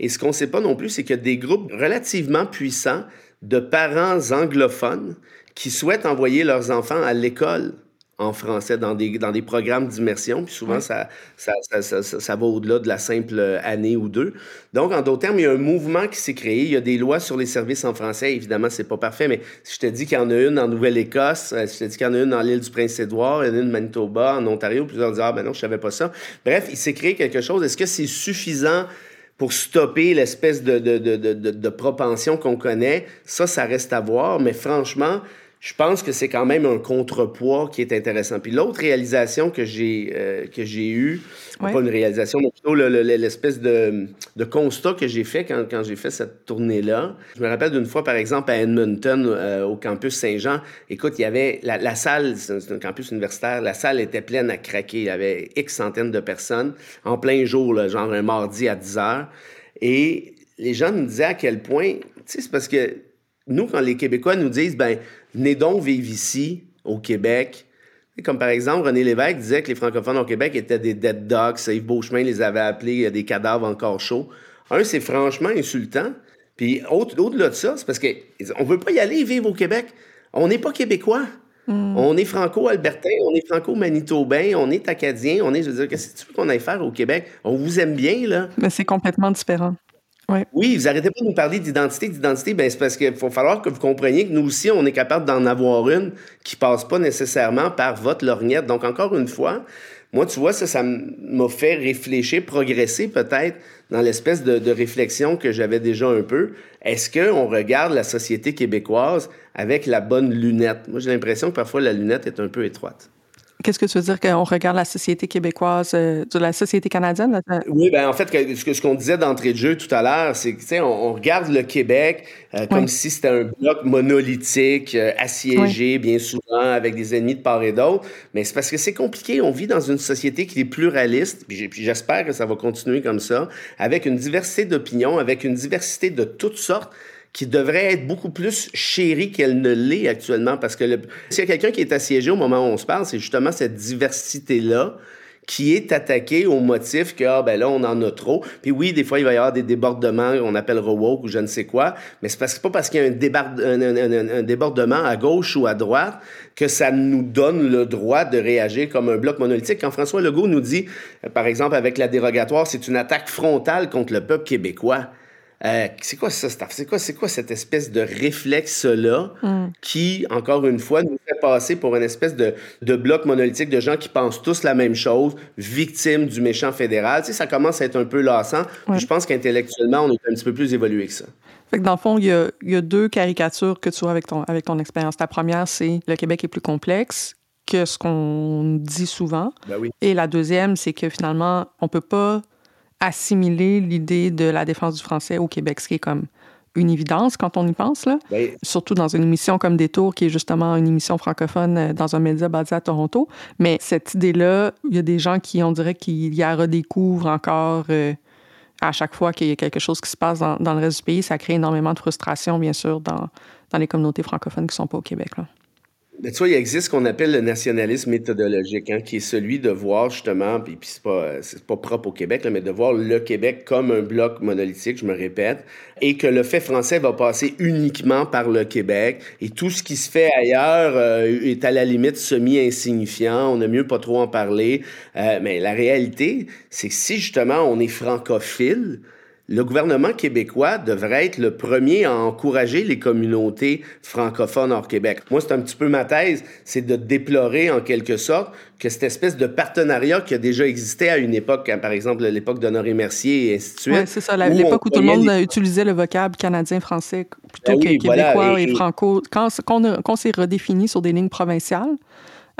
Et ce qu'on ne sait pas non plus, c'est qu'il y a des groupes relativement puissants de parents anglophones qui souhaitent envoyer leurs enfants à l'école en français dans des, dans des programmes d'immersion. Puis souvent, ça, ça, ça, ça, va au-delà de la simple année ou deux. Donc, en d'autres termes, il y a un mouvement qui s'est créé. Il y a des lois sur les services en français. Évidemment, c'est pas parfait, mais si je te dis qu'il y en a une en Nouvelle-Écosse, euh, si je te dis qu'il y en a une dans l'île du Prince-Édouard, il y en a une Manitoba, en Ontario, plusieurs disent, ah ben non, je savais pas ça. Bref, il s'est créé quelque chose. Est-ce que c'est suffisant pour stopper l'espèce de, de, de, de, propension qu'on connaît, ça, ça reste à voir. Mais franchement, je pense que c'est quand même un contrepoids qui est intéressant. Puis l'autre réalisation que j'ai euh, que j'ai eue, pas une réalisation, mais plutôt l'espèce de, de, constat que j'ai fait quand, quand j'ai fait cette tournée-là. Je me rappelle d'une fois, par exemple, à Edmonton, euh, au campus Saint-Jean. Écoute, il y avait la, la salle, c'est un campus universitaire, la salle était pleine à craquer. Il y avait X centaines de personnes en plein jour, là, genre un mardi à 10 heures. Et les gens nous disaient à quel point, tu sais, c'est parce que nous, quand les Québécois nous disent, ben, venez donc vivre ici, au Québec, comme par exemple, René Lévesque disait que les francophones au Québec étaient des dead dogs. Yves Beauchemin les avait appelés des cadavres encore chauds. Un, c'est franchement insultant. Puis au-delà de ça, c'est parce qu'on ne veut pas y aller vivre au Québec. On n'est pas québécois. Hmm. On est franco-albertain, on est franco-manitobain, on est acadien, on est, je veux dire, qu'est-ce que tu veux qu'on aille faire au Québec? On vous aime bien, là. Mais c'est complètement différent. Oui, vous arrêtez pas de nous parler d'identité, d'identité, ben c'est parce qu'il faut falloir que vous compreniez que nous aussi, on est capable d'en avoir une qui passe pas nécessairement par votre lorgnette. Donc, encore une fois, moi, tu vois, ça, ça m'a fait réfléchir, progresser peut-être dans l'espèce de, de, réflexion que j'avais déjà un peu. Est-ce qu'on regarde la société québécoise avec la bonne lunette? Moi, j'ai l'impression que parfois la lunette est un peu étroite. Qu'est-ce que tu veux dire qu'on regarde la société québécoise, euh, de la société canadienne? Oui, ben en fait, ce qu'on disait d'entrée de jeu tout à l'heure, c'est que, on, on regarde le Québec euh, comme si c'était un bloc monolithique, euh, assiégé bien souvent, avec des ennemis de part et d'autre. Mais c'est parce que c'est compliqué. On vit dans une société qui est pluraliste, puis j'espère que ça va continuer comme ça, avec une diversité d'opinions, avec une diversité de toutes sortes qui devrait être beaucoup plus chérie qu'elle ne l'est actuellement. Parce que s'il y a quelqu'un qui est assiégé au moment où on se parle, c'est justement cette diversité-là qui est attaquée au motif que, ah, ben là, on en a trop. Puis oui, des fois, il va y avoir des débordements, on appelle woke ou je ne sais quoi, mais c'est parce pas parce qu'il y a un, débordement à gauche ou à droite que ça nous donne le droit de réagir comme un bloc monolithique. Quand François Legault nous dit, par exemple, avec la dérogatoire, c'est une attaque frontale contre le peuple québécois. Euh, c'est quoi ça, C'est quoi, c'est quoi cette espèce de réflexe-là mm. qui, encore une fois, nous fait passer pour une espèce de, de, bloc monolithique de gens qui pensent tous la même chose, victimes du méchant fédéral? Tu sais, ça commence à être un peu lassant. je pense qu'intellectuellement, on est un petit peu plus évolué que ça. Fait que dans le fond, il y a, y a, deux caricatures que tu vois avec ton, avec ton expérience. La première, c'est le Québec est plus complexe que ce qu'on dit souvent. Ben oui. Et la deuxième, c'est que finalement, on peut pas assimiler l'idée de la défense du français au Québec, ce qui est comme une évidence quand on y pense, là. Ben, Surtout dans une émission comme Détour, qui est justement une émission francophone euh, dans un média basé à Toronto. Mais cette idée-là, il y a des gens qui, on dirait, qui y redécouvrent encore euh, à chaque fois qu'il y a quelque chose qui se passe dans, dans, le reste du pays. Ça crée énormément de frustration, bien sûr, dans, dans les communautés francophones qui ne sont pas au Québec. Là. Mais tu vois, il existe ce qu'on appelle le nationalisme méthodologique, hein, qui est celui de voir justement, puis, puis c'est pas, c'est pas propre au Québec, là, mais de voir le Québec comme un bloc monolithique, je me répète, et que le fait français va passer uniquement par le Québec, et tout ce qui se fait ailleurs euh, est à la limite semi-insignifiant, on a mieux pas trop en parler. Euh, mais la réalité, c'est que si justement on est francophile, le gouvernement québécois devrait être le premier à encourager les communautés francophones hors Québec. Moi, c'est un petit peu ma thèse, c'est de déplorer en quelque sorte que cette espèce de partenariat qui a déjà existé à une époque, hein, par exemple l'époque d'Honoré Mercier et ainsi de suite. Oui, c'est ça, l'époque où, tout le monde utilisait le vocable canadien-français plutôt ben que québécois et, franco. Quand, quand on, s'est redéfini sur des lignes provinciales,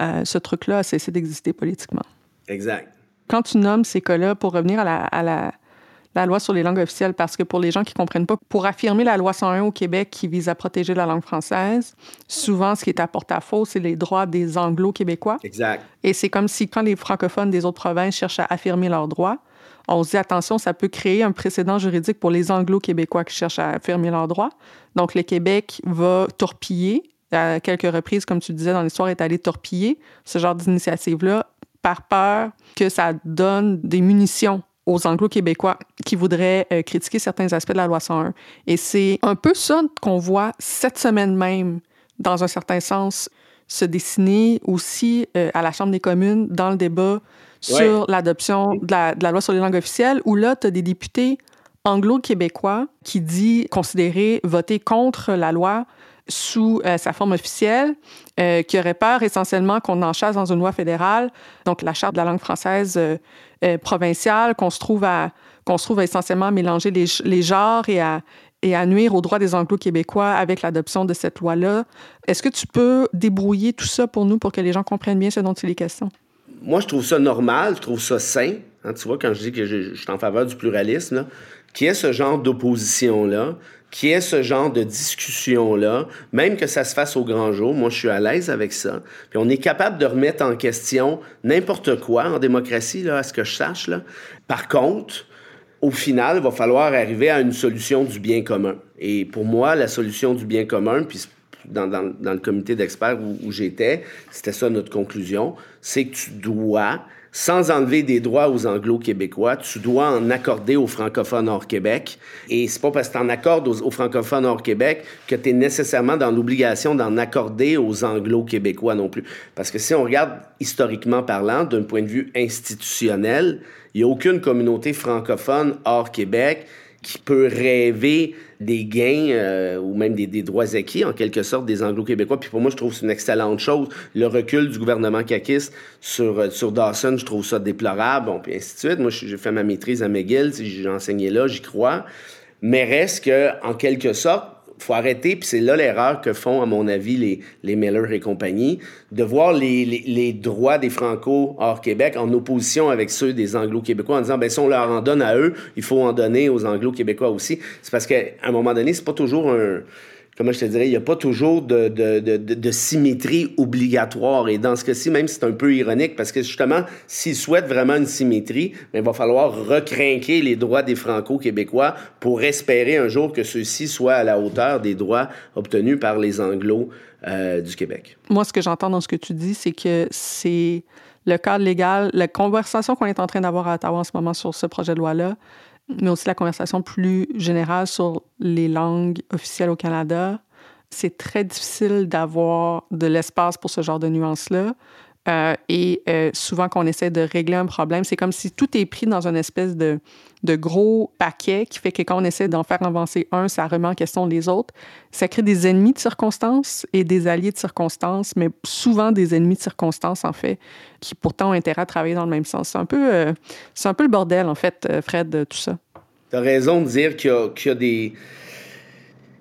euh, ce truc-là a cessé d'exister politiquement. Exact. Quand tu nommes ces cas-là, pour revenir à la la loi sur les langues officielles parce que pour les gens qui ne comprennent pas, pour affirmer la loi 101 au Québec qui vise à protéger la langue française, souvent ce qui est à porte-à-faux, c'est les droits des anglo-québécois. Exact. Et c'est comme si quand les francophones des autres provinces cherchent à affirmer leurs droits, on se dit attention, ça peut créer un précédent juridique pour les anglo-québécois qui cherchent à affirmer leurs droits. Donc le Québec va torpiller à quelques reprises, comme tu disais dans l'histoire, est allé torpiller ce genre d'initiative-là par peur que ça donne des munitions aux Anglo-Québécois qui voudraient euh, critiquer certains aspects de la loi 101. Et c'est un peu ça qu'on voit cette semaine même, dans un certain sens, se dessiner aussi euh, à la Chambre des communes dans le débat sur l'adoption de la, de la, loi sur les langues officielles, où là, tu as des députés anglo-québécois qui disent considérer voter contre la loi sous euh, sa forme officielle, euh, qui aurait peur essentiellement qu'on en chasse dans une loi fédérale, donc la charte de la langue française euh, provinciale, qu'on se trouve à qu'on se trouve essentiellement mélanger les, les genres et à, et à nuire aux droits des Anglo-Québécois avec l'adoption de cette loi-là. Est-ce que tu peux débrouiller tout ça pour nous pour que les gens comprennent bien ce dont il est question? Moi, je trouve ça normal, je trouve ça sain. Hein, tu vois, quand je dis que je, je suis en faveur du pluralisme, qui est ce genre d'opposition-là, qui est ce genre de discussion-là, même que ça se fasse au grand jour, moi je suis à l'aise avec ça. Puis on est capable de remettre en question n'importe quoi en démocratie, là, à ce que je sache. Là. Par contre, au final, il va falloir arriver à une solution du bien commun. Et pour moi, la solution du bien commun, puis dans, dans, le comité d'experts où j'étais, c'était ça notre conclusion, c'est que tu dois sans enlever des droits aux anglo-québécois, tu dois en accorder aux francophones hors Québec. Et c'est pas parce que tu accordes aux, francophones hors Québec que tu es nécessairement dans l'obligation d'en accorder aux anglo-québécois non plus. Parce que si on regarde historiquement parlant, d'un point de vue institutionnel, il n'y a aucune communauté francophone hors Québec qui peut rêver des gains euh, ou même des, droits acquis, en quelque sorte, des Anglo-Québécois. Puis pour moi, je trouve que c'est une excellente chose. Le recul du gouvernement caquiste sur, euh, sur Dawson, je trouve ça déplorable, bon, puis ainsi de suite. Moi, j'ai fait ma maîtrise à McGill, j'ai enseigné là, j'y crois. Mais reste que, en quelque sorte, faut arrêter, puis c'est là l'erreur que font, à mon avis, les, les Miller et compagnie, de voir les, les, les, droits des Franco hors Québec en opposition avec ceux des Anglo-Québécois en disant, ben si on leur en donne à eux, il faut en donner aux Anglo-Québécois aussi. C'est parce qu'à un moment donné, c'est pas toujours un comment je te dirais, il n'y a pas toujours de, de, de, de, symétrie obligatoire. Et dans ce cas-ci, même c'est un peu ironique, parce que justement, s'ils souhaitent vraiment une symétrie, ben, il va falloir recrinquer les droits des Franco-Québécois pour espérer un jour que ceux-ci soient à la hauteur des droits obtenus par les Anglo euh, du Québec. Moi, ce que j'entends dans ce que tu dis, c'est que c'est le cadre légal, la conversation qu'on est en train d'avoir à Ottawa en ce moment sur ce projet de loi-là, mais aussi la conversation plus générale sur les langues officielles au Canada. C'est très difficile d'avoir de l'espace pour ce genre de nuances-là. Euh, et euh, souvent, quand on essaie de régler un problème, c'est comme si tout est pris dans une espèce de, de gros paquet qui fait que quand on essaie d'en faire avancer un, ça remet en question les autres. Ça crée des ennemis de circonstances et des alliés de circonstances, mais souvent des ennemis de circonstances, en fait, qui pourtant ont intérêt à travailler dans le même sens. C'est un peu, euh, un peu le bordel, en fait, Fred, tout ça. Tu as raison de dire qu'il y, y a, des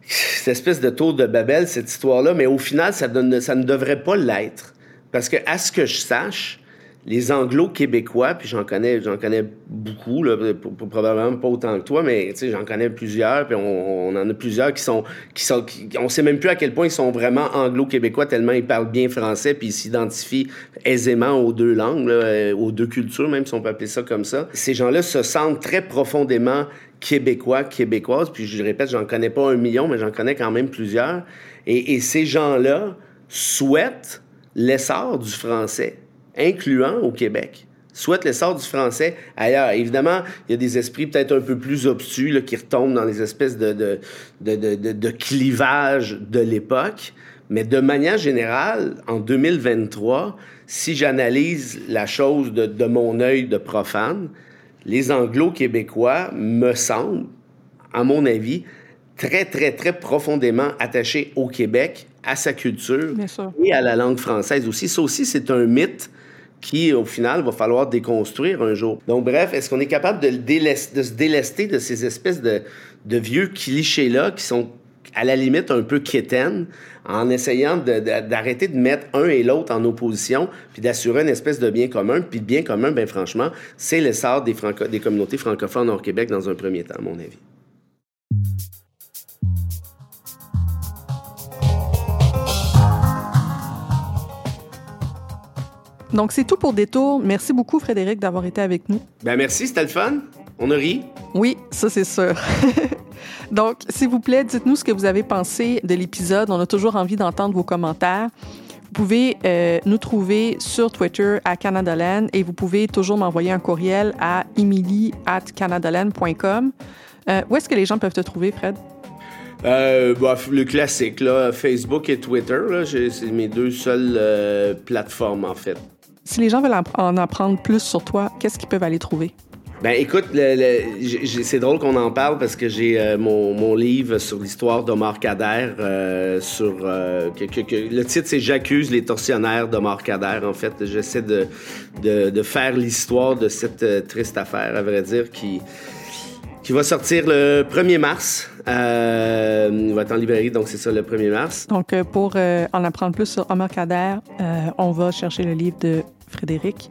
cette espèce de tour de Babel, cette histoire-là, mais au final, ça, ça ne devrait pas l'être. Parce que, à ce que je sache, les anglo-québécois, puis j'en connais, j'en connais beaucoup, là, probablement pas autant que toi, mais j'en connais plusieurs, puis on, en a plusieurs qui sont, qui sont, on sait même plus à quel point ils sont vraiment anglo-québécois tellement ils parlent bien français, puis ils s'identifient aisément aux deux langues, euh, aux deux cultures, même si on peut appeler ça comme ça. Ces gens-là se sentent très profondément québécois, québécoises, puis je répète, j'en connais pas un million, mais j'en connais quand même plusieurs. Et ces gens-là souhaitent l'essor du français, incluant au Québec. Souhaitent l'essor du français ailleurs. Évidemment, il y a des esprits peut-être un peu plus obtus là, qui retombent dans les espèces de, de, de, de, de clivages de l'époque. Mais de manière générale, en 2023, si j'analyse la chose de, de mon œil de profane, les Anglo-Québécois, me semble, à mon avis, très, très, très profondément attaché au Québec, à sa culture et à la langue française aussi. Ça aussi, c'est un mythe qui, au final, va falloir déconstruire un jour. Donc, bref, est-ce qu'on est capable de, se délester de ces espèces de, vieux clichés-là qui sont à la limite un peu quétaines, en essayant d'arrêter de, mettre un et l'autre en opposition, puis d'assurer une espèce de bien commun? Puis le bien commun, bien franchement, c'est l'essor des, des communautés francophones hors Québec dans un premier temps, à mon avis. Donc, c'est tout pour Détour. Merci beaucoup, Frédéric, d'avoir été avec nous. Ben merci, c'était le fun. On a ri. Oui, ça, c'est sûr. *laughs* Donc, s'il vous plaît, dites-nous ce que vous avez pensé de l'épisode. On a toujours envie d'entendre vos commentaires. Vous pouvez euh, nous trouver sur Twitter à Canadaland et vous pouvez toujours m'envoyer un courriel à emily at canadaland.com. Euh, où est-ce que les gens peuvent te trouver, Fred? Euh, bah, le classique, là, Facebook et Twitter, c'est mes deux seules plateformes, en fait. Si les gens veulent en apprendre plus sur toi, qu'est-ce qu'ils peuvent aller trouver? Ben écoute, c'est drôle qu'on en parle parce que j'ai euh, mon, livre sur l'histoire d'Omar Kader. Euh, sur euh, le titre c'est J'accuse les tortionnaires d'Omar Kader. En fait, j'essaie de, de, faire l'histoire de cette triste affaire, à vrai dire, qui qui va sortir le 1er mars. il va être en librairie, donc c'est ça le 1er mars. Donc pour en apprendre plus sur Omar Kader, on va chercher le livre de Frédéric.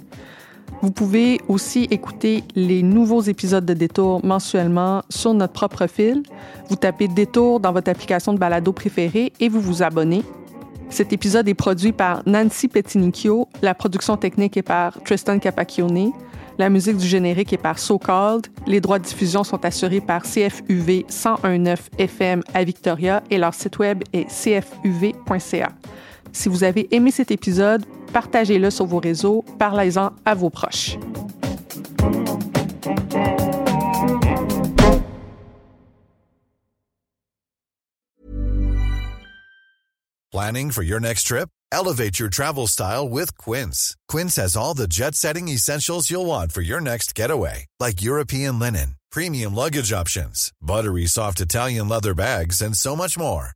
Vous pouvez aussi écouter les nouveaux épisodes de Détour mensuellement sur notre propre fil. Vous tapez Détour dans votre application de balado préférée et vous vous abonnez. Cet épisode est produit par Nancy Petinicchio. La production technique est par Tristan Capacchione. La musique du générique est par So Called. Les droits de diffusion sont assurés par CFUV 1019 FM à Victoria et leur site web est cfuv.ca. Si vous avez aimé cet épisode, partagez-le sur vos réseaux, parlez-en à vos proches. Planning for your next trip? Elevate your travel style with Quince. Quince has all the jet-setting essentials you'll want for your next getaway, like European linen, premium luggage options, buttery soft Italian leather bags, and so much more.